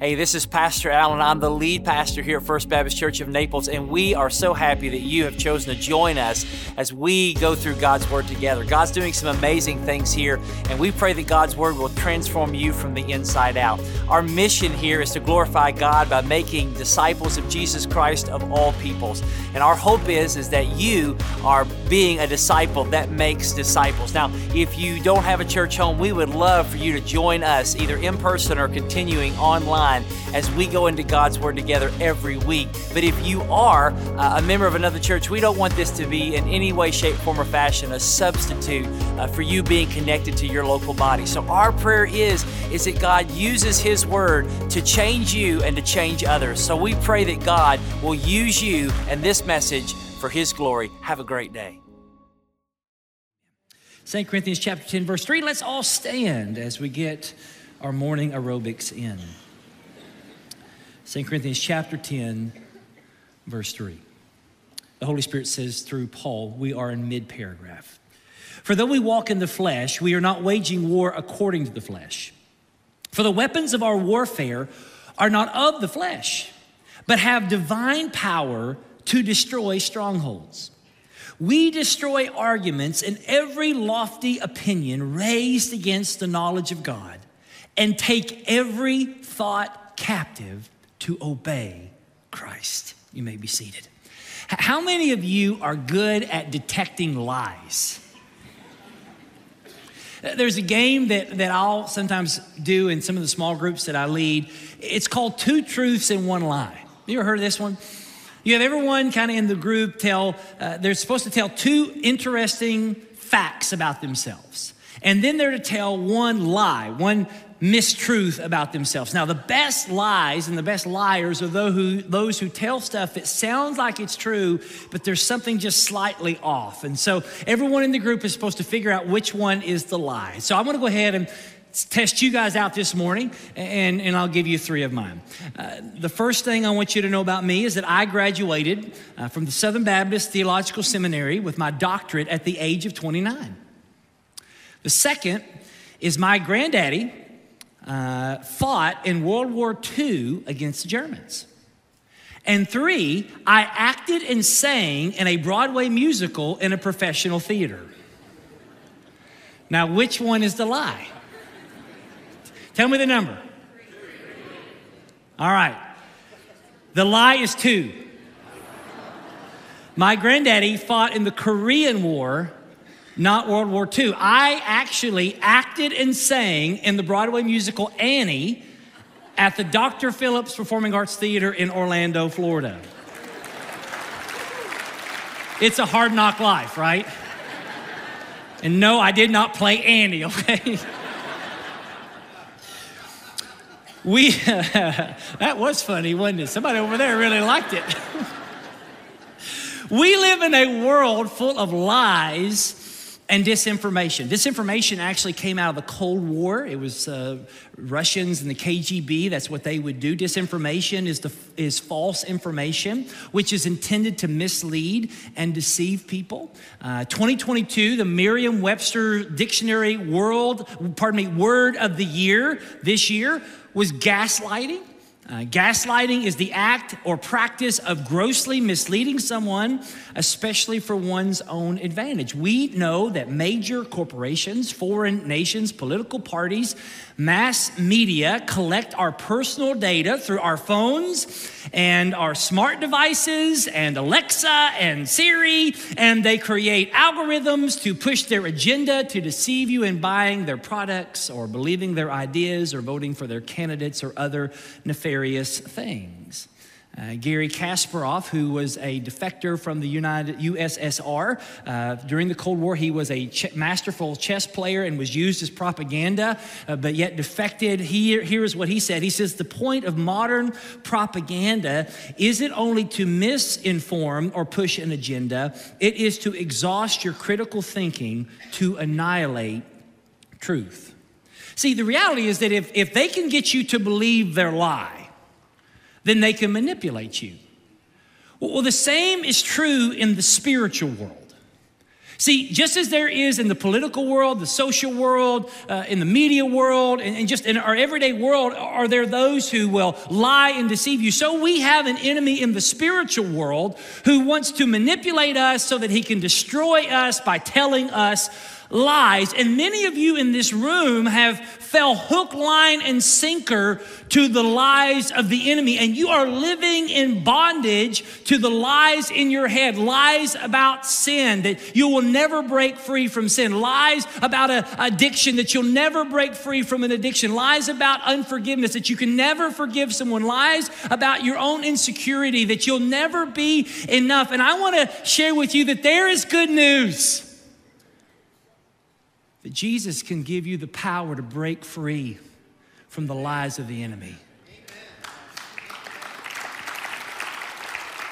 Hey, this is Pastor Allen. I'm the lead pastor here at First Baptist Church of Naples, and we are so happy that you have chosen to join us as we go through God's Word together. God's doing some amazing things here, and we pray that God's Word will transform you from the inside out. Our mission here is to glorify God by making disciples of Jesus Christ of all peoples. And our hope is, is that you are being a disciple that makes disciples. Now, if you don't have a church home, we would love for you to join us either in person or continuing online as we go into God's Word together every week. But if you are uh, a member of another church, we don't want this to be in any way, shape, form, or fashion a substitute uh, for you being connected to your local body. So our prayer is, is that God uses His Word to change you and to change others. So we pray that God will use you and this message for His glory. Have a great day. 2 Corinthians chapter 10, verse 3. Let's all stand as we get our morning aerobics in. 2 Corinthians chapter 10, verse 3. The Holy Spirit says through Paul, we are in mid paragraph. For though we walk in the flesh, we are not waging war according to the flesh. For the weapons of our warfare are not of the flesh, but have divine power to destroy strongholds. We destroy arguments and every lofty opinion raised against the knowledge of God and take every thought captive to obey Christ. You may be seated. How many of you are good at detecting lies? There's a game that, that I'll sometimes do in some of the small groups that I lead. It's called Two Truths and One Lie. You ever heard of this one? You have everyone kind of in the group tell, uh, they're supposed to tell two interesting facts about themselves. And then they're to tell one lie, one mistruth about themselves. Now, the best lies and the best liars are those who, those who tell stuff that sounds like it's true, but there's something just slightly off. And so everyone in the group is supposed to figure out which one is the lie. So I'm going to go ahead and test you guys out this morning, and, and I'll give you three of mine. Uh, the first thing I want you to know about me is that I graduated uh, from the Southern Baptist Theological Seminary with my doctorate at the age of 29. The second is my granddaddy uh, fought in World War II against the Germans. And three, I acted and sang in a Broadway musical in a professional theater. Now, which one is the lie? Tell me the number. All right. The lie is two. My granddaddy fought in the Korean War not World War II. I actually acted and sang in the Broadway musical Annie at the Dr. Phillips Performing Arts Theater in Orlando, Florida. It's a hard knock life, right? And no, I did not play Annie, okay? we, that was funny, wasn't it? Somebody over there really liked it. we live in a world full of lies and disinformation. Disinformation actually came out of the Cold War. It was uh, Russians and the KGB. That's what they would do. Disinformation is the is false information, which is intended to mislead and deceive people. Uh, 2022, the Merriam-Webster Dictionary World, pardon me, Word of the Year this year was gaslighting. Uh, gaslighting is the act or practice of grossly misleading someone, especially for one's own advantage. We know that major corporations, foreign nations, political parties, mass media collect our personal data through our phones and our smart devices and Alexa and Siri, and they create algorithms to push their agenda to deceive you in buying their products or believing their ideas or voting for their candidates or other nefarious various things. Uh, Garry Kasparov, who was a defector from the United USSR uh, during the Cold War, he was a ch- masterful chess player and was used as propaganda, uh, but yet defected. He, here's what he said. He says the point of modern propaganda isn't only to misinform or push an agenda; it is to exhaust your critical thinking to annihilate truth. See, the reality is that if, if they can get you to believe their lie then they can manipulate you. Well, the same is true in the spiritual world. See, just as there is in the political world, the social world, uh, in the media world, and, and, just in our everyday world, are there those who will lie and deceive you? So we have an enemy in the spiritual world who wants to manipulate us so that he can destroy us by telling us lies. And many of you in this room have fell hook, line, and sinker to the lies of the enemy. And you are living in bondage to the lies in your head, lies about sin, that you will never break free from sin, lies about an addiction, that you'll never break free from an addiction, lies about unforgiveness, that you can never forgive someone, lies about your own insecurity, that you'll never be enough. And I want to share with you that there is good news that Jesus can give you the power to break free from the lies of the enemy.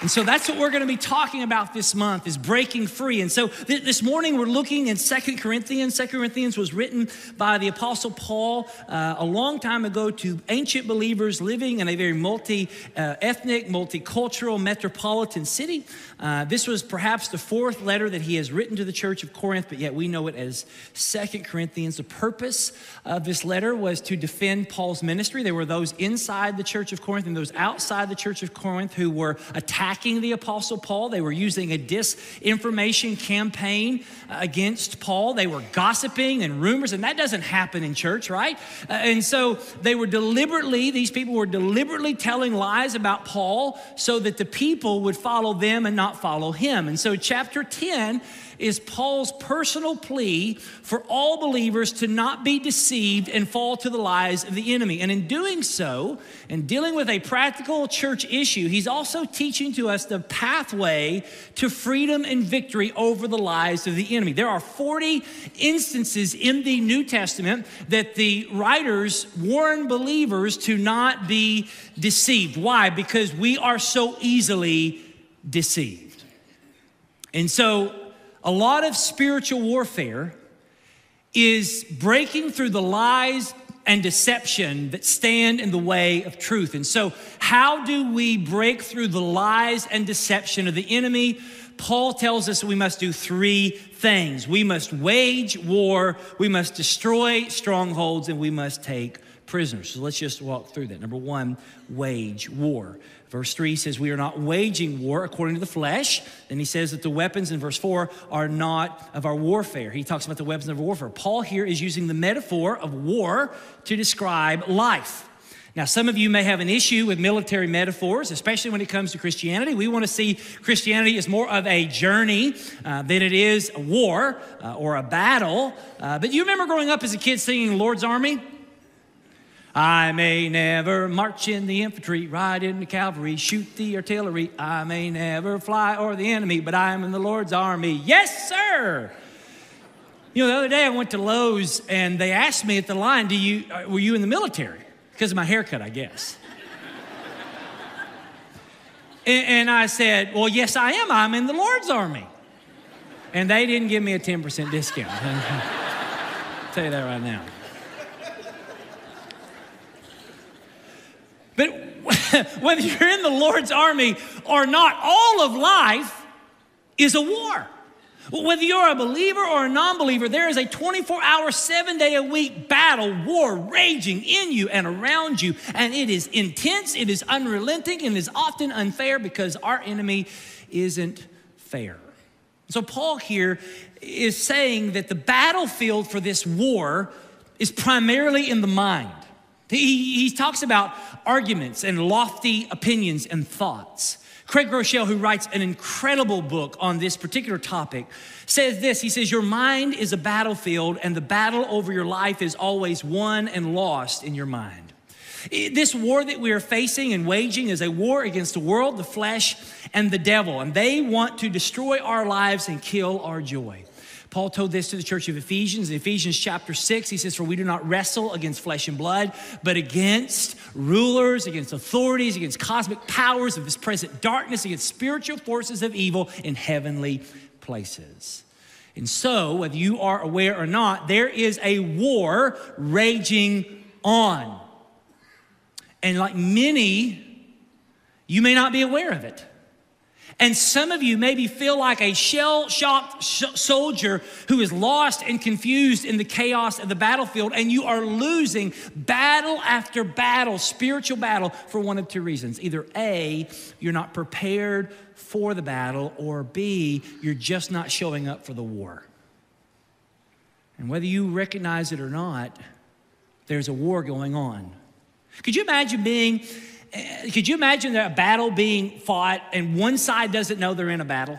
And so that's what we're going to be talking about this month is breaking free. And so th- this morning we're looking in Second Corinthians. Second Corinthians was written by the Apostle Paul uh, a long time ago to ancient believers living in a very multi-ethnic, multicultural, metropolitan city. Uh, this was perhaps the fourth letter that he has written to the church of Corinth, but yet we know it as Second Corinthians. The purpose of this letter was to defend Paul's ministry. There were those inside the church of Corinth and those outside the church of Corinth who were attacking the Apostle Paul. They were using a disinformation campaign against Paul. They were gossiping and rumors, and that doesn't happen in church, right? Uh, and so they were deliberately, these people were deliberately telling lies about Paul so that the people would follow them and not follow him. And so, chapter 10 is Paul's personal plea for all believers to not be deceived and fall to the lies of the enemy. And in doing so, and dealing with a practical church issue, he's also teaching to us the pathway to freedom and victory over the lies of the enemy. There are 40 instances in the New Testament that the writers warn believers to not be deceived. Why? Because we are so easily deceived. And so a lot of spiritual warfare is breaking through the lies and deception that stand in the way of truth. And so, how do we break through the lies and deception of the enemy? Paul tells us we must do three things we must wage war, we must destroy strongholds, and we must take prisoners. So let's just walk through that. Number one, wage war. Verse 3 says, We are not waging war according to the flesh. Then he says that the weapons in verse 4 are not of our warfare. He talks about the weapons of warfare. Paul here is using the metaphor of war to describe life. Now, some of you may have an issue with military metaphors, especially when it comes to Christianity. We want to see Christianity as more of a journey uh, than it is a war uh, or a battle. Uh, but you remember growing up as a kid singing Lord's Army? I may never march in the infantry, ride in the cavalry, shoot the artillery. I may never fly o'er the enemy, but I am in the Lord's army. Yes, sir. You know, the other day I went to Lowe's and they asked me at the line, "Do you uh, were you in the military?" Because of my haircut, I guess. and, and I said, "Well, yes, I am. I'm in the Lord's army." And they didn't give me a 10% discount. I'll tell you that right now. But whether you're in the Lord's army or not, all of life is a war. Whether you're a believer or a non believer, there is a 24 hour, seven day a week battle, war raging in you and around you. And it is intense, it is unrelenting, and it is often unfair because our enemy isn't fair. So, Paul here is saying that the battlefield for this war is primarily in the mind. He, he talks about arguments and lofty opinions and thoughts. Craig Groeschel, who writes an incredible book on this particular topic, says this He says, Your mind is a battlefield, and the battle over your life is always won and lost in your mind. This war that we are facing and waging is a war against the world, the flesh, and the devil, and they want to destroy our lives and kill our joy. Paul told this to the church of Ephesians. In Ephesians chapter 6, he says, For we do not wrestle against flesh and blood, but against rulers, against authorities, against cosmic powers of this present darkness, against spiritual forces of evil in heavenly places. And so, whether you are aware or not, there is a war raging on. And like many, you may not be aware of it. And some of you maybe feel like a shell shocked sh- soldier who is lost and confused in the chaos of the battlefield, and you are losing battle after battle, spiritual battle, for one of two reasons. Either A, you're not prepared for the battle, or B, you're just not showing up for the war. And whether you recognize it or not, there's a war going on. Could you imagine being Uh, could you imagine a battle being fought and one side doesn't know they're in a battle?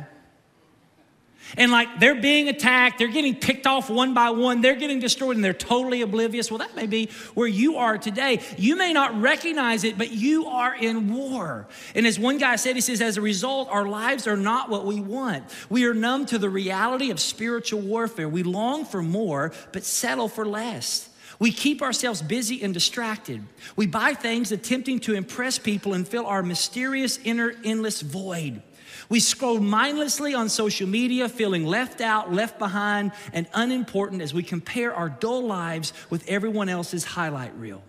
And like they're being attacked, they're getting picked off one by one, they're getting destroyed, and they're totally oblivious. Well, that may be where you are today. You may not recognize it, but you are in war. And as one guy said, he says, as a result, our lives are not what we want. We are numb to the reality of spiritual warfare. We long for more, but settle for less. We keep ourselves busy and distracted. We buy things attempting to impress people and fill our mysterious inner endless void. We scroll mindlessly on social media, feeling left out, left behind, and unimportant as we compare our dull lives with everyone else's highlight reel.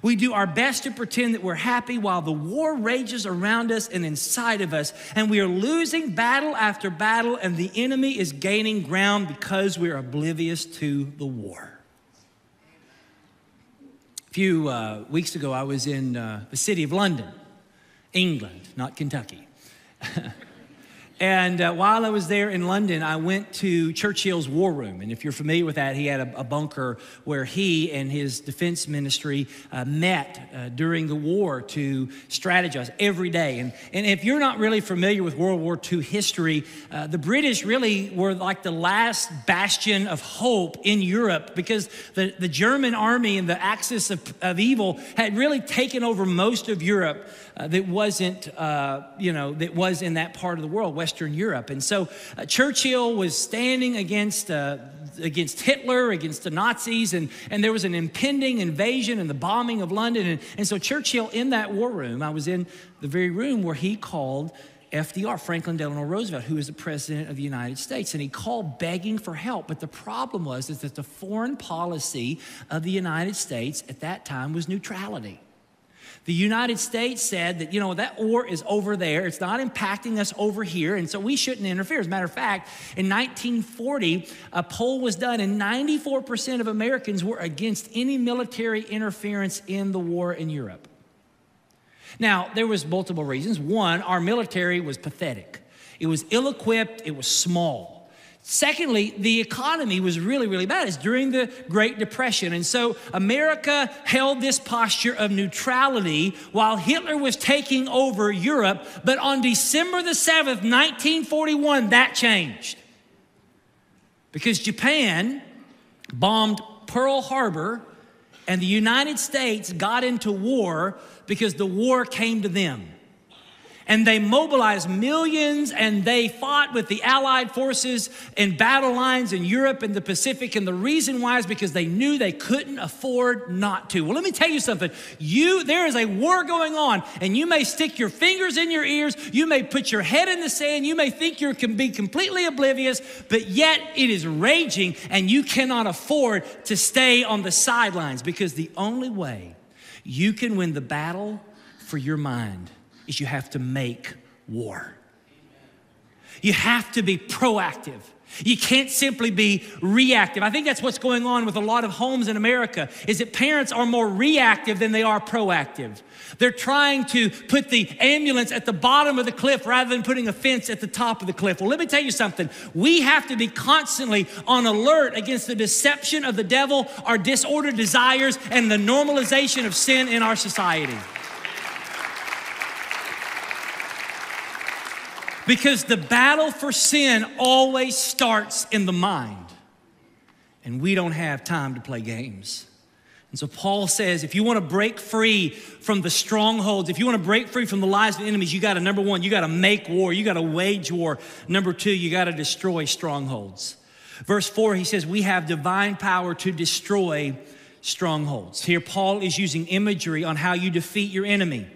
We do our best to pretend that we're happy while the war rages around us and inside of us, and we are losing battle after battle, and the enemy is gaining ground because we're oblivious to the war few uh, weeks ago, I was in uh, the city of London, England, not Kentucky. And uh, while I was there in London, I went to Churchill's war room. And if you're familiar with that, he had a, a bunker where he and his defense ministry uh, met uh, during the war to strategize every day. And, and if you're not really familiar with World War II history, uh, the British really were like the last bastion of hope in Europe because the, the German army and the axis of, of evil had really taken over most of Europe uh, that wasn't, uh, you know, that was in that part of the world, Western Europe. And so uh, Churchill was standing against, uh, against Hitler, against the Nazis, and, and there was an impending invasion and the bombing of London. And, and so Churchill, in that war room, I was in the very room where he called FDR, Franklin Delano Roosevelt, who is the president of the United States, and he called begging for help. But the problem was is that the foreign policy of the United States at that time was neutrality. The United States said that, you know, that war is over there. It's not impacting us over here. And so we shouldn't interfere. As a matter of fact, in 1940, a poll was done, and 94% of Americans were against any military interference in the war in Europe. Now, there was multiple reasons. One, our military was pathetic. It was ill-equipped, it was small. Secondly, the economy was really, really bad. It's during the Great Depression. And so America held this posture of neutrality while Hitler was taking over Europe. But on December the 7th, 1941, that changed. Because Japan bombed Pearl Harbor and the United States got into war because the war came to them and they mobilized millions and they fought with the Allied forces in battle lines in Europe and the Pacific. And the reason why is because they knew they couldn't afford not to. Well, let me tell you something. You, there is a war going on, and you may stick your fingers in your ears, you may put your head in the sand, you may think you can be completely oblivious, but yet it is raging, and you cannot afford to stay on the sidelines because the only way you can win the battle for your mind is you have to make war. You have to be proactive. You can't simply be reactive. I think that's what's going on with a lot of homes in America is that parents are more reactive than they are proactive. They're trying to put the ambulance at the bottom of the cliff rather than putting a fence at the top of the cliff. Well, let me tell you something. We have to be constantly on alert against the deception of the devil, our disordered desires, and the normalization of sin in our society. Because the battle for sin always starts in the mind. And we don't have time to play games. And so Paul says if you want to break free from the strongholds, if you want to break free from the lies of the enemies, you got to, number one, you got to make war, you got to wage war. Number two, you got to destroy strongholds. Verse four, he says, We have divine power to destroy strongholds. Here, Paul is using imagery on how you defeat your enemy.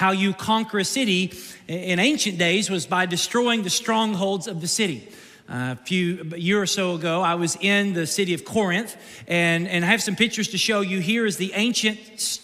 How you conquer a city in ancient days was by destroying the strongholds of the city. a few a year or so ago, I was in the city of Corinth, and, and I have some pictures to show you. Here is the ancient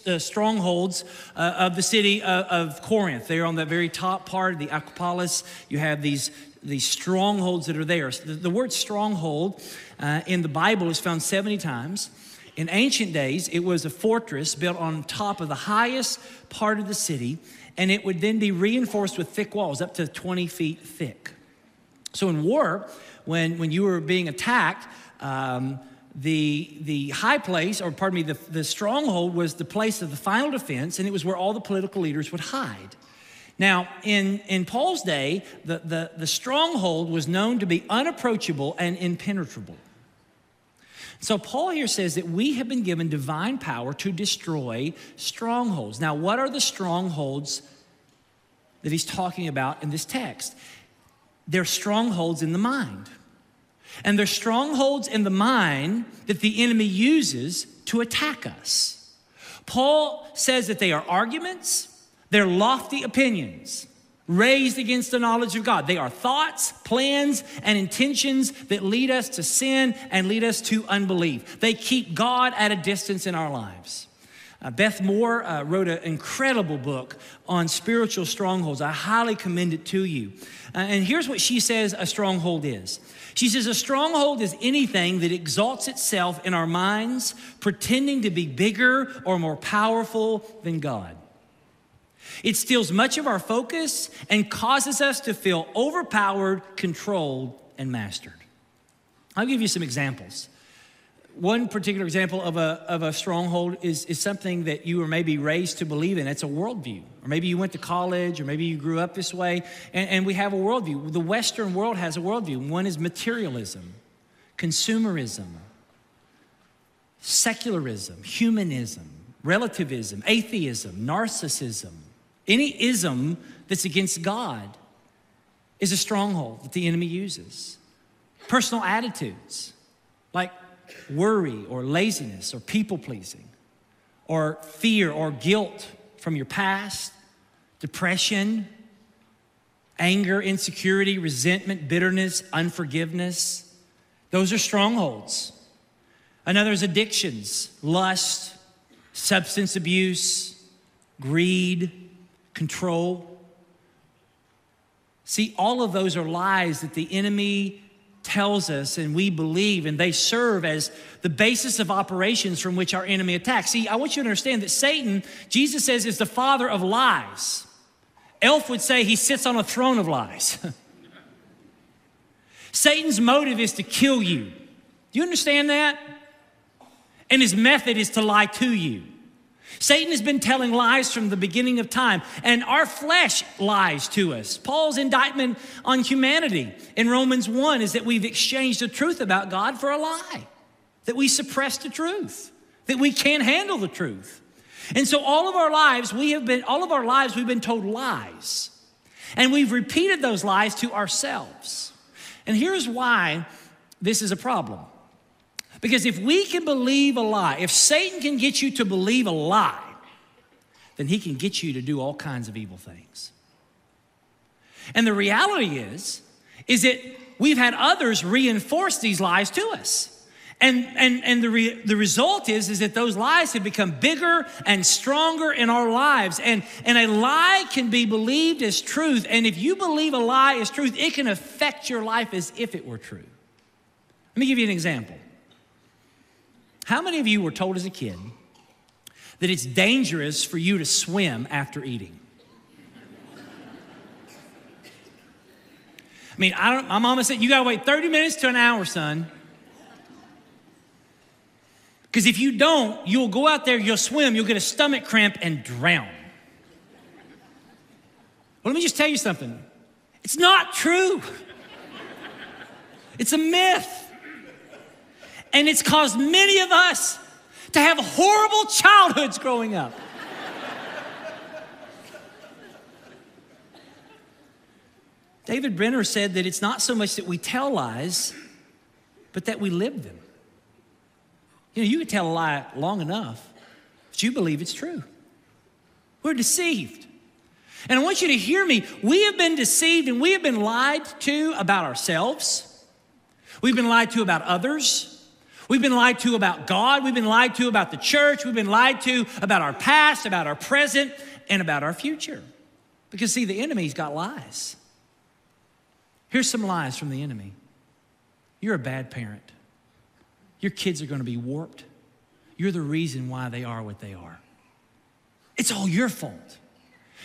uh, strongholds uh, of the city of, of Corinth. They're on the very top part of the Acropolis. You have these, these strongholds that are there. The, the word stronghold uh, in the Bible is found 70 times. In ancient days, it was a fortress built on top of the highest part of the city, and it would then be reinforced with thick walls, up to 20 feet thick. So in war, when, when you were being attacked, um, the, the high place, or pardon me, the, the stronghold was the place of the final defense, and it was where all the political leaders would hide. Now, in, in Paul's day, the, the, the stronghold was known to be unapproachable and impenetrable. So, Paul here says that we have been given divine power to destroy strongholds. Now, what are the strongholds that he's talking about in this text? They're strongholds in the mind. And they're strongholds in the mind that the enemy uses to attack us. Paul says that they are arguments, they're lofty opinions raised against the knowledge of God. They are thoughts, plans, and intentions that lead us to sin and lead us to unbelief. They keep God at a distance in our lives. Uh, Beth Moore uh, wrote an incredible book on spiritual strongholds. I highly commend it to you. Uh, and here's what she says a stronghold is she says, A stronghold is anything that exalts itself in our minds, pretending to be bigger or more powerful than God. It steals much of our focus and causes us to feel overpowered, controlled, and mastered. I'll give you some examples one particular example of a, of a stronghold is, is something that you were maybe raised to believe in. It's a worldview. Or maybe you went to college, or maybe you grew up this way, and, and we have a worldview. The Western world has a worldview. One is materialism, consumerism, secularism, humanism, relativism, atheism, narcissism. Any ism that's against God is a stronghold that the enemy uses. Personal attitudes, like worry or laziness or people pleasing or fear or guilt from your past, depression, anger, insecurity, resentment, bitterness, unforgiveness. Those are strongholds. Another is addictions, lust, substance abuse, greed, control. See, all of those are lies that the enemy tells us and we believe, and they serve as the basis of operations from which our enemy attacks. See, I want you to understand that Satan, Jesus says, is the father of lies. Elf would say he sits on a throne of lies. Satan's motive is to kill you. Do you understand that? And his method is to lie to you. Satan has been telling lies from the beginning of time, and our flesh lies to us. Paul's indictment on humanity in Romans 1 is that we've exchanged the truth about God for a lie, that we suppress the truth, that we can't handle the truth. And so all of our lives, we have been, all of our lives, we've been told lies. And we've repeated those lies to ourselves. And here's why this is a problem. Because if we can believe a lie, if Satan can get you to believe a lie, then he can get you to do all kinds of evil things. And the reality is, is that we've had others reinforce these lies to us. And, and, and the, re, the result is, is that those lies have become bigger and stronger in our lives. And, and a lie can be believed as truth. And if you believe a lie is truth, it can affect your life as if it were true. Let me give you an example. How many of you were told as a kid that it's dangerous for you to swim after eating? I mean, I don't, my mama said, you gotta wait 30 minutes to an hour, son. Because if you don't, you'll go out there, you'll swim, you'll get a stomach cramp and drown. Well, let me just tell you something it's not true, it's a myth. And it's caused many of us to have horrible childhoods growing up. David Brenner said that it's not so much that we tell lies, but that we live them. You know, you can tell a lie long enough, but you believe it's true. We're deceived. And I want you to hear me. We have been deceived and we have been lied to about ourselves We've been lied to about others. We've been lied to about God. We've been lied to about the church. We've been lied to about our past, about our present, and about our future. Because, see, the enemy's got lies. Here's some lies from the enemy You're a bad parent. Your kids are going to be warped. You're the reason why they are what they are. It's all your fault.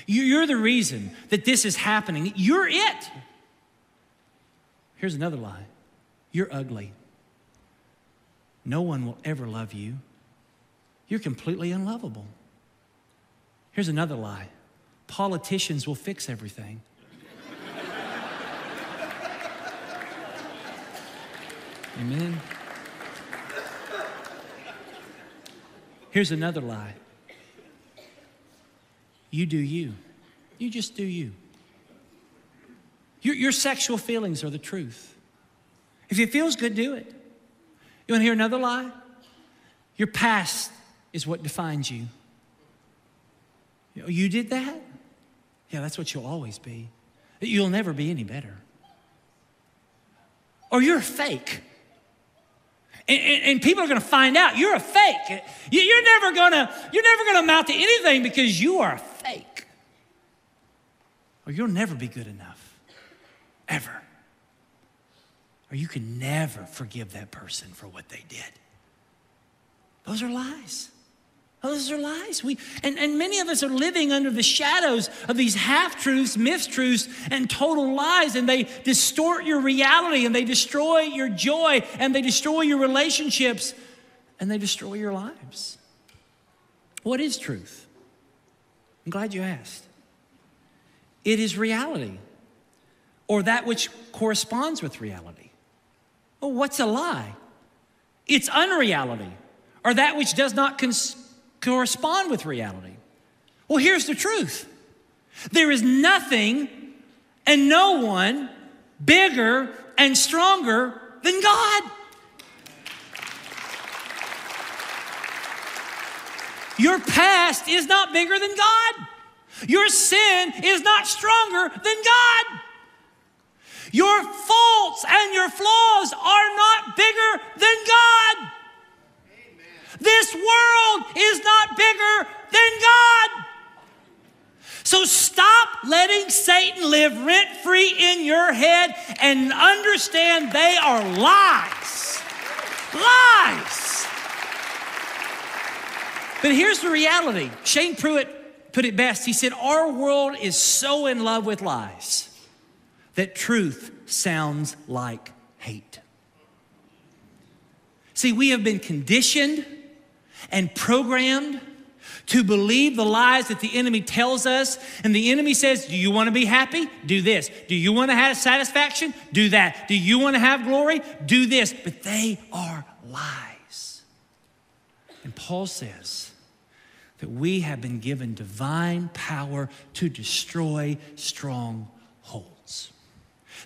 You're the reason that this is happening. You're it. Here's another lie you're ugly. No one will ever love you. You're completely unlovable. Here's another lie politicians will fix everything. Amen. Here's another lie you do you. You just do you. Your, your sexual feelings are the truth. If it feels good, do it. You want to hear another lie? Your past is what defines you. Oh, you did that? Yeah, that's what you'll always be. You'll never be any better. Or you're a fake. And, and, and people are going to find out you're a fake. You, are never going to you're never going to amount to anything because you are a fake. Or you'll never be good enough, ever. Or you can never forgive that person for what they did. Those are lies. Those are lies. We, and, and many of us are living under the shadows of these half truths, mistruths, and total lies, and they distort your reality and they destroy your joy and they destroy your relationships and they destroy your lives. What is truth? I'm glad you asked. It is reality or that which corresponds with reality. Well, what's a lie? It's unreality or that which does not cons- correspond with reality. Well, here's the truth there is nothing and no one bigger and stronger than God. Your past is not bigger than God. Your sin is not stronger than God. Your faults and your flaws are not bigger than God. This world is not bigger than God. So stop letting Satan live rent free in your head and understand they are lies. Lies. But here's the reality Shane Pruitt put it best. He said, Our world is so in love with lies that truth sounds like hate. See, we have been conditioned and programmed to believe the lies that the enemy tells us. And the enemy says, Do you want to be happy? Do this. Do you want to have satisfaction? Do that. Do you want to have glory? Do this. But they are lies. And Paul says that we have been given divine power to destroy strongholds.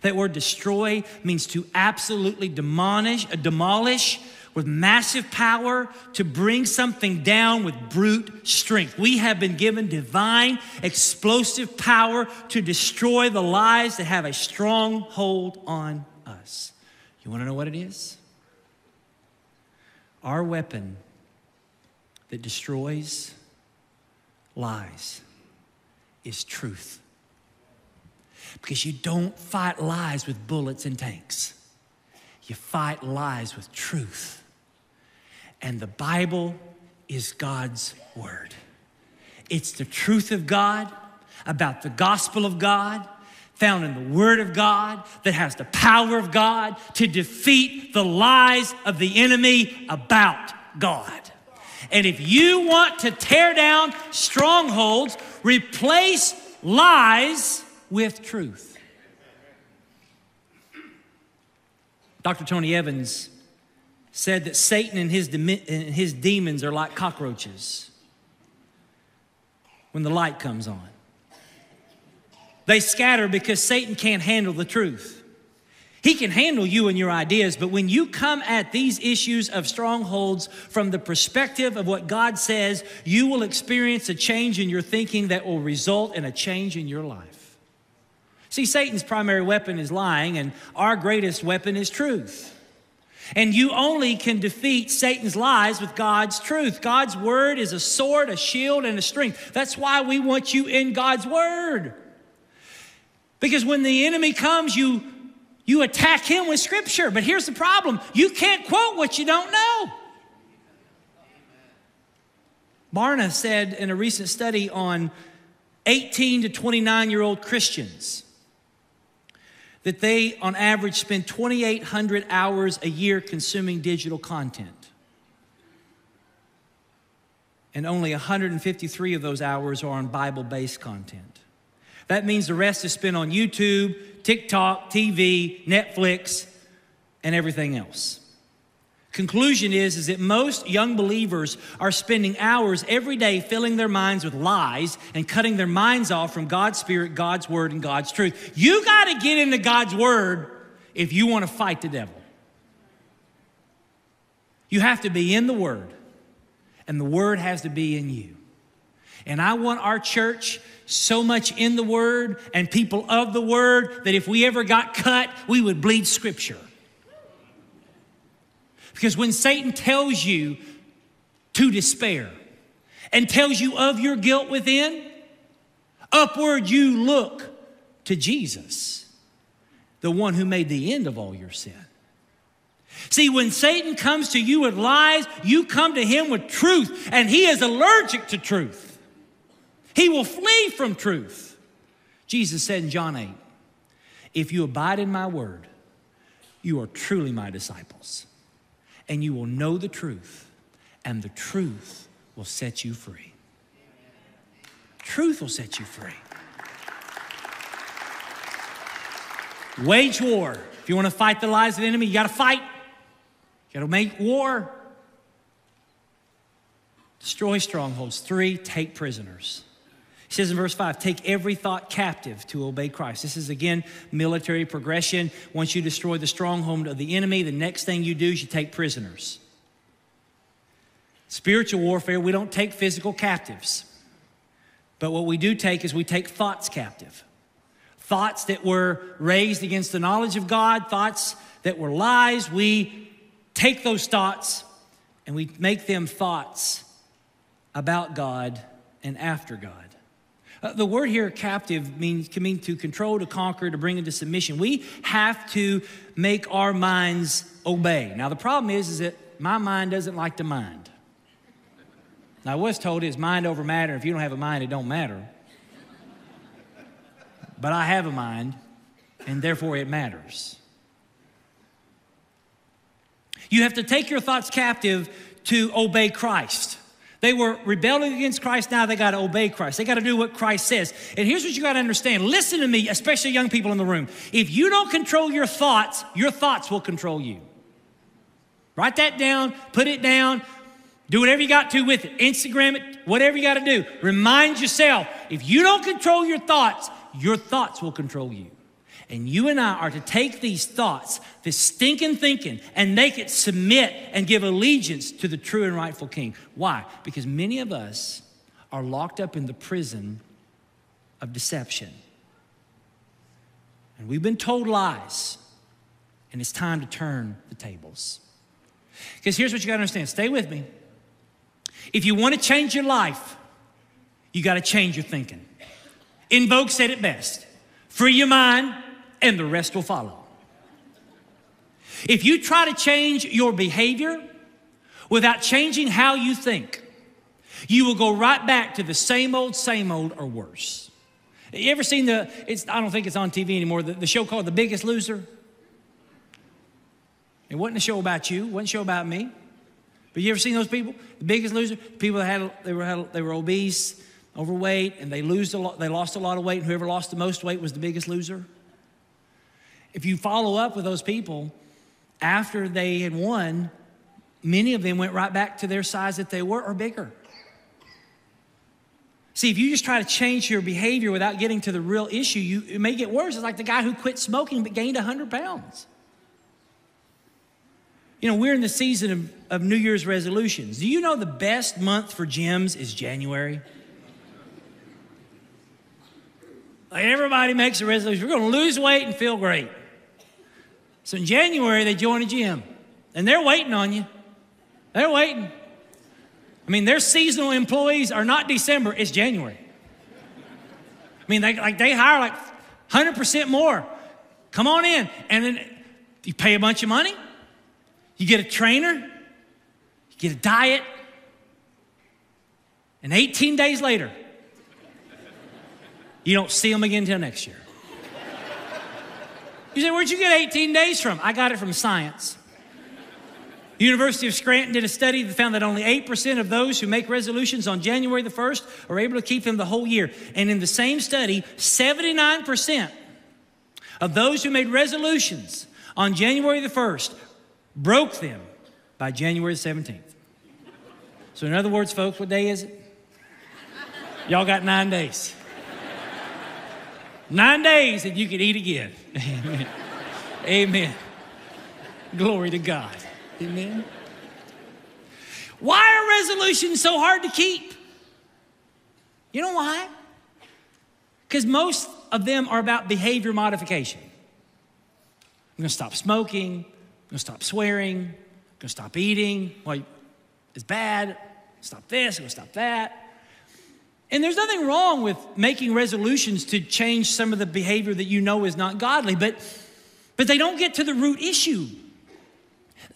That word destroy means to absolutely demolish, uh, demolish with massive power to bring something down with brute strength. We have been given divine, explosive power to destroy the lies that have a strong hold on us. You want to know what it is? Our weapon that destroys lies is truth. Because you don't fight lies with bullets and tanks. You fight lies with truth. And the Bible is God's word. It's the truth of God about the gospel of God, found in the Word of God, that has the power of God to defeat the lies of the enemy about God. And if you want to tear down strongholds, replace lies with truth. Dr. Tony Evans said that Satan and his, and his demons are like cockroaches when the light comes on. They scatter because Satan can't handle the truth. He can handle you and your ideas, but when you come at these issues of strongholds from the perspective of what God says, you will experience a change in your thinking that will result in a change in your life. See, Satan's primary weapon is lying, and our greatest weapon is truth. And you only can defeat Satan's lies with God's truth. God's word is a sword, a shield, and a strength. That's why we want you in God's word. Because when the enemy comes, you, you attack him with scripture. But here's the problem you can't quote what you don't know. Barna said in a recent study on 18 to 29 year old Christians that they, on average, spend 2,800 hours a year consuming digital content. And only 153 of those hours are on Bible based content. That means the rest is spent on YouTube, TikTok, TV, Netflix, and everything else. Conclusion is, is that most young believers are spending hours every day filling their minds with lies and cutting their minds off from God's Spirit, God's Word, and God's truth. You got to get into God's Word if you want to fight the devil. You have to be in the Word, and the Word has to be in you. And I want our church so much in the Word and people of the Word that if we ever got cut, we would bleed Scripture. Because when Satan tells you to despair and tells you of your guilt within, upward you look to Jesus, the one who made the end of all your sin. See, when Satan comes to you with lies, you come to him with truth, and he is allergic to truth. He will flee from truth. Jesus said in John 8, If you abide in my word, you are truly my disciples and you will know the truth, and the truth will set you free. Truth will set you free. Wage war. If you want to fight the lies of the enemy, you got to fight. You got to make war. Destroy strongholds. Three, take prisoners. Says in verse 5 take every thought captive to obey Christ. This is again military progression. Once you destroy the stronghold of the enemy, the next thing you do is you take prisoners. Spiritual warfare, we don't take physical captives. But what we do take is we take thoughts captive. Thoughts that were raised against the knowledge of God, thoughts that were lies. We take those thoughts and we make them thoughts about God and after God. Uh, the word here, captive, means can mean to control, to conquer, to bring into submission. We have to make our minds obey. Now, the problem is, is that my mind doesn't like to mind. Now, I was told it's mind over matter. If you don't have a mind, it don't matter. But I have a mind, and therefore it matters. You have to take your thoughts captive to obey Christ. They were rebelling against Christ, now they got to obey Christ. They got to do what Christ says. And here's what you got to understand listen to me, especially young people in the room. If you don't control your thoughts, your thoughts will control you. Write that down, put it down, do whatever you got to with it. Instagram it, whatever you got to do. Remind yourself if you don't control your thoughts, your thoughts will control you. And you and I are to take these thoughts, this stinking thinking, and make it submit and give allegiance to the true and rightful king. Why? Because many of us are locked up in the prison of deception. And we've been told lies, and it's time to turn the tables. Because here's what you got to understand stay with me. If you want to change your life, you got to change your thinking. En Vogue said it best free your mind and the rest will follow. If you try to change your behavior without changing how you think, you will go right back to the same old, same old, or worse. You ever seen the, it's, I don't think it's on TV anymore, the, the show called The Biggest Loser? It wasn't a show about you, it wasn't a show about me. But you ever seen those people? The biggest loser? People that had, they were, had, they were obese, overweight, and they, lose a lot, they lost a lot of weight, and whoever lost the most weight was the biggest loser. If you follow up with those people, after they had won, many of them went right back to their size that they were or bigger. See, if you just try to change your behavior without getting to the real issue, you, it may get worse. It's like the guy who quit smoking but gained 100 pounds. You know, we're in the season of, of New Year's resolutions. Do you know the best month for gyms is January? Like everybody makes a resolution. We're going to lose weight and feel great. So in January, they join a gym. And they're waiting on you. They're waiting. I mean, their seasonal employees are not December, it's January. I mean, they, like they hire like 100% more. Come on in. And then you pay a bunch of money, you get a trainer, you get a diet, and 18 days later, you don't see them again until next year. You say, Where'd you get 18 days from? I got it from science. University of Scranton did a study that found that only 8% of those who make resolutions on January the 1st are able to keep them the whole year. And in the same study, 79% of those who made resolutions on January the 1st broke them by January the 17th. So, in other words, folks, what day is it? Y'all got nine days. Nine days and you can eat again. Amen. Amen. Glory to God. Amen. Why are resolutions so hard to keep? You know why? Because most of them are about behavior modification. I'm gonna stop smoking, I'm gonna stop swearing, I'm gonna stop eating. Well, it's bad. Stop this, I'm gonna stop that. And there's nothing wrong with making resolutions to change some of the behavior that you know is not godly, but, but they don't get to the root issue.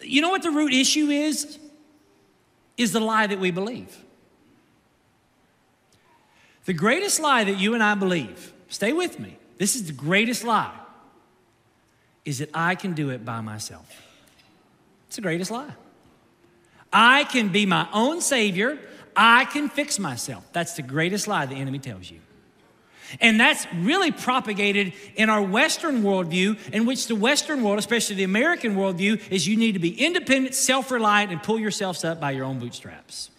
You know what the root issue is? Is the lie that we believe. The greatest lie that you and I believe, stay with me, this is the greatest lie, is that I can do it by myself. It's the greatest lie. I can be my own Savior. I can fix myself. That's the greatest lie the enemy tells you. And that's really propagated in our Western worldview, in which the Western world, especially the American worldview, is you need to be independent, self reliant, and pull yourselves up by your own bootstraps.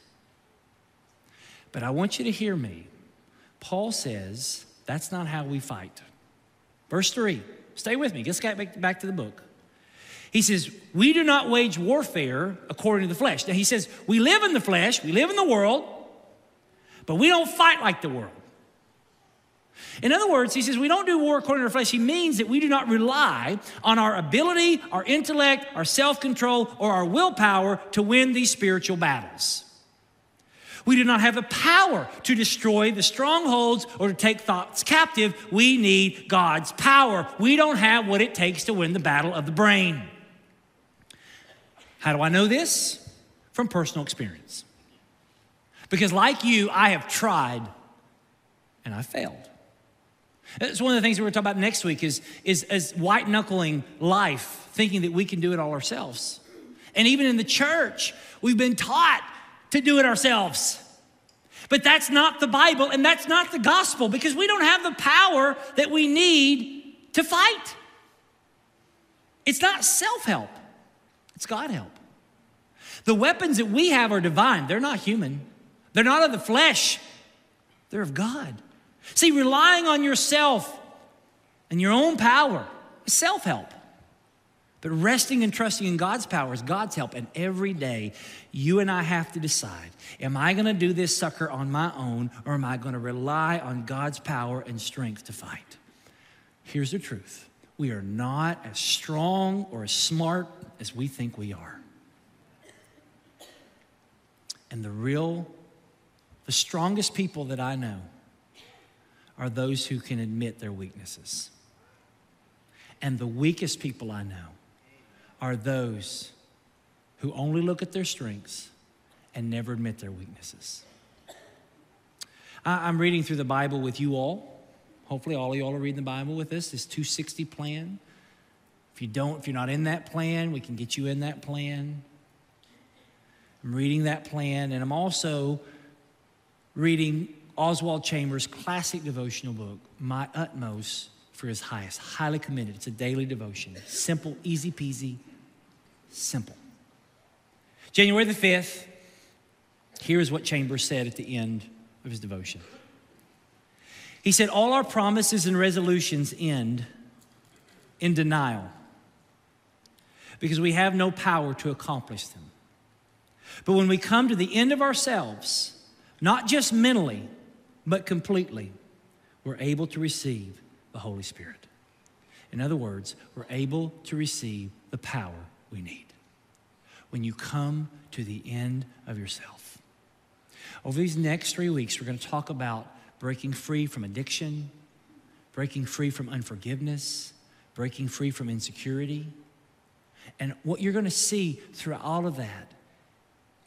But I want you to hear me. Paul says that's not how we fight. Verse 3, stay with me, let's get back to the book. He says, We do not wage warfare according to the flesh. Now, he says, We live in the flesh, we live in the world, but we don't fight like the world. In other words, he says we don't do war according to the flesh. He means that we do not rely on our ability, our intellect, our self control, or our willpower to win these spiritual battles. We do not have the power to destroy the strongholds or to take thoughts captive. We need God's power. We don't have what it takes to win the battle of the brain. How do I know this? From personal experience. Because, like you, I have tried and I failed. It's one of the things we're going to talk about next week is, is, is white knuckling life, thinking that we can do it all ourselves. And even in the church, we've been taught to do it ourselves. But that's not the Bible and that's not the gospel because we don't have the power that we need to fight. It's not self help, it's God help. The weapons that we have are divine, they're not human, they're not of the flesh, they're of God. See, relying on yourself and your own power is self help. But resting and trusting in God's power is God's help. And every day, you and I have to decide am I going to do this sucker on my own, or am I going to rely on God's power and strength to fight? Here's the truth we are not as strong or as smart as we think we are. And the real, the strongest people that I know are those who can admit their weaknesses. And the weakest people I know are those who only look at their strengths and never admit their weaknesses. I'm reading through the Bible with you all. Hopefully, all of you all are reading the Bible with us, this 260 plan. If you don't, if you're not in that plan, we can get you in that plan. I'm reading that plan, and I'm also reading Oswald Chambers' classic devotional book, My Utmost for His Highest. Highly commended. It's a daily devotion. Simple, easy peasy, simple. January the 5th, here's what Chambers said at the end of his devotion. He said, All our promises and resolutions end in denial because we have no power to accomplish them. But when we come to the end of ourselves, not just mentally, but completely, we're able to receive the Holy Spirit. In other words, we're able to receive the power we need. when you come to the end of yourself. Over these next three weeks, we're going to talk about breaking free from addiction, breaking free from unforgiveness, breaking free from insecurity. And what you're going to see through all of that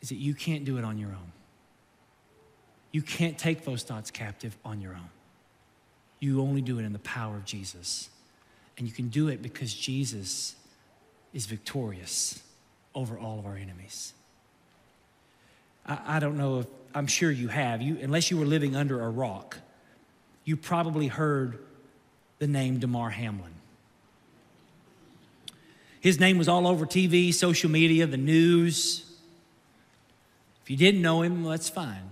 is that you can't do it on your own. You can't take those thoughts captive on your own. You only do it in the power of Jesus. And you can do it because Jesus is victorious over all of our enemies. I, I don't know if, I'm sure you have. You, unless you were living under a rock, you probably heard the name Damar Hamlin. His name was all over TV, social media, the news. If you didn't know him, well, that's fine.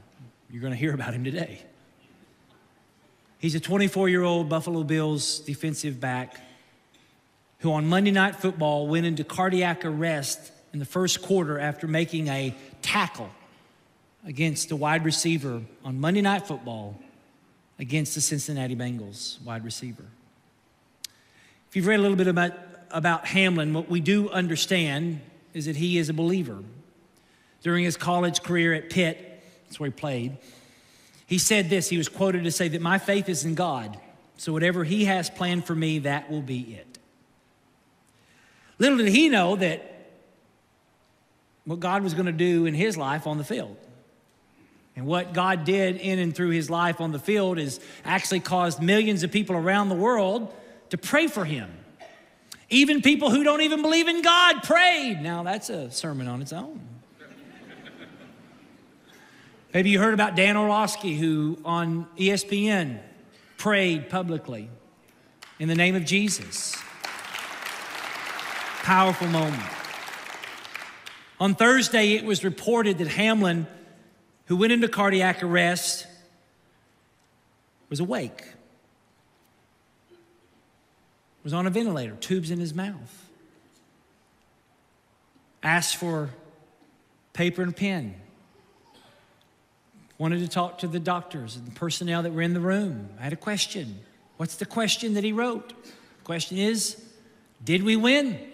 You're going to hear about him today. He's a 24 year old Buffalo Bills defensive back who on Monday Night Football went into cardiac arrest in the first quarter after making a tackle against a wide receiver on Monday Night Football against the Cincinnati Bengals wide receiver. If you've read a little bit about, about Hamlin, what we do understand is that he is a believer. During his college career at Pitt, that's where he played, he said this. He was quoted to say that my faith is in God, so whatever he has planned for me, that will be it. Little did he know that what God was going to do in his life on the field. And what God did in and through his life on the field is actually caused millions of people around the world to pray for him. Even people who don't even believe in God prayed. Now, that's a sermon on its own. Maybe you heard about Dan Orlovsky, who on ESPN prayed publicly in the name of Jesus. Powerful moment. On Thursday, it was reported that Hamlin, who went into cardiac arrest, was awake, was on a ventilator, tubes in his mouth, asked for paper and pen, wanted to talk to the doctors and the personnel that were in the room. I had a question. What's the question that he wrote? The question is, did we win?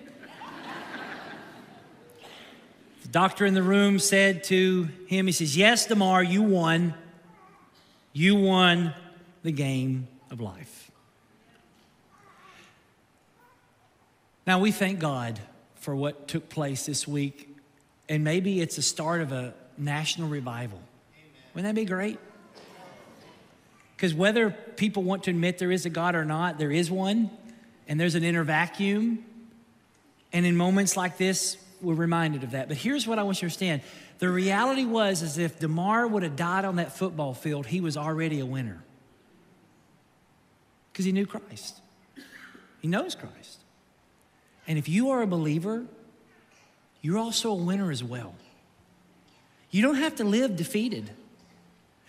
The doctor in the room said to him, He says, Yes, Damar, you won. You won the game of life. Now, we thank God for what took place this week, and maybe it's the start of a national revival. Wouldn't that be great? Because whether people want to admit there is a God or not, there is one, and there's an inner vacuum. And in moments like this, we're reminded of that. But here's what I want you to understand. The reality was is if Damar would have died on that football field, he was already a winner. Because he knew Christ. He knows Christ. And if you are a believer, you're also a winner as well. You don't have to live defeated.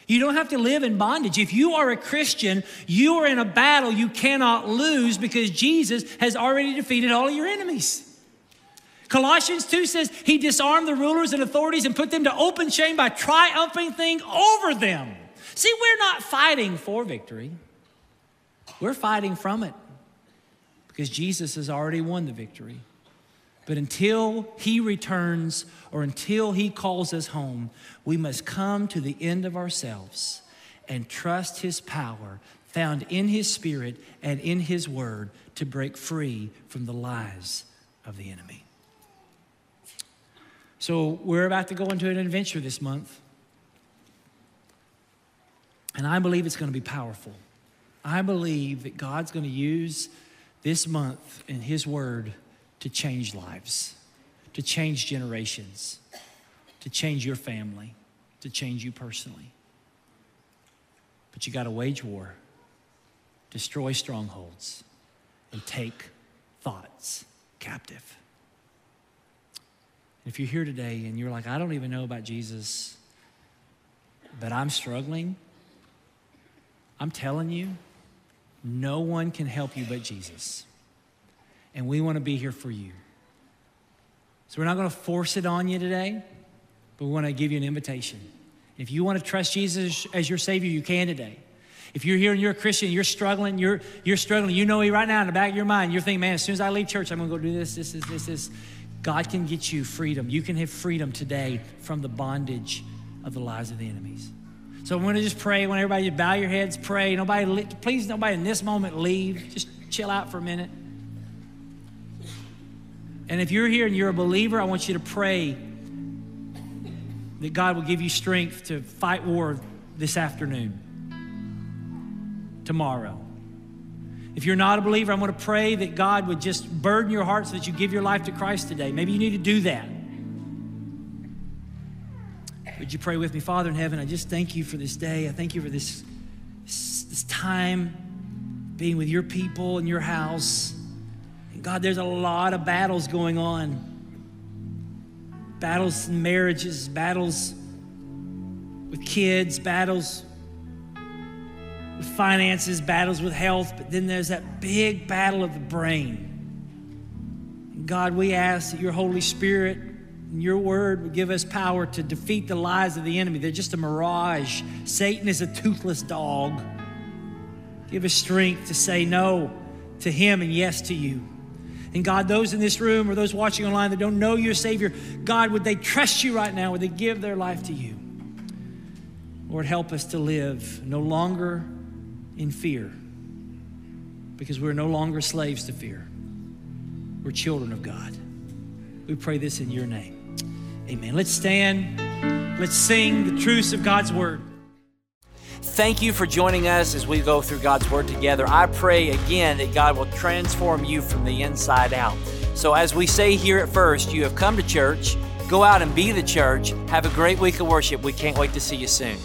You don't have to live in bondage. If you are a Christian, you are in a battle you cannot lose because Jesus has already defeated all of your enemies. Colossians 2 says he disarmed the rulers and authorities and put them to open shame by triumphing thing over them. See, we're not fighting for victory. We're fighting from it because Jesus has already won the victory. But until he returns or until he calls us home, we must come to the end of ourselves and trust his power found in his spirit and in his word to break free from the lies of the enemy. So we're about to go into an adventure this month. And I believe it's going to be powerful. I believe that God's going to use this month in His Word to change lives, to change generations, to change your family, to change you personally. But you got to wage war, destroy strongholds, and take thoughts captive. If you're here today and you're like, I don't even know about Jesus, but I'm struggling, I'm telling you, no one can help you but Jesus. And we want to be here for you. So we're not going to force it on you today, but we want to give you an invitation. If you want to trust Jesus as your Savior, you can today. If you're here and you're a Christian, you're struggling, you're, you're struggling, you know He right now in the back of your mind, you're thinking, man, as soon as I leave church, I'm going to go do this, this, this, this, this God can get you freedom. You can have freedom today from the bondage of the lies of the enemies. So I'm going to just pray. Want everybody to bow your heads, pray. Nobody, please, nobody in this moment leave. Just chill out for a minute. And if you're here and you're a believer, I want you to pray that God will give you strength to fight war this afternoon, tomorrow. If you're not a believer, I'm going to pray that God would just burden your heart so that you give your life to Christ today. Maybe you need to do that. Would you pray with me? Father in heaven, I just thank you for this day. I thank you for this, this time being with your people in your house. And God, there's a lot of battles going on battles in marriages, battles with kids, battles with finances, battles with health, but then there's that big battle of the brain. And God, we ask that your Holy Spirit your word would give us power to defeat the lies of the enemy. They're just a mirage. Satan is a toothless dog. Give us strength to say no to him and yes to you. And God, those in this room or those watching online that don't know your Savior, God, would they trust you right now? Would they give their life to you? Lord, help us to live no longer in fear because we're no longer slaves to fear. We're children of God. We pray this in your name. Amen. Let's stand. Let's sing the truths of God's word. Thank you for joining us as we go through God's Word together. I pray again that God will transform you from the inside out. So, as we say here at First, you have come to church, go out and be the church. Have a great week of worship. We can't wait to see you soon.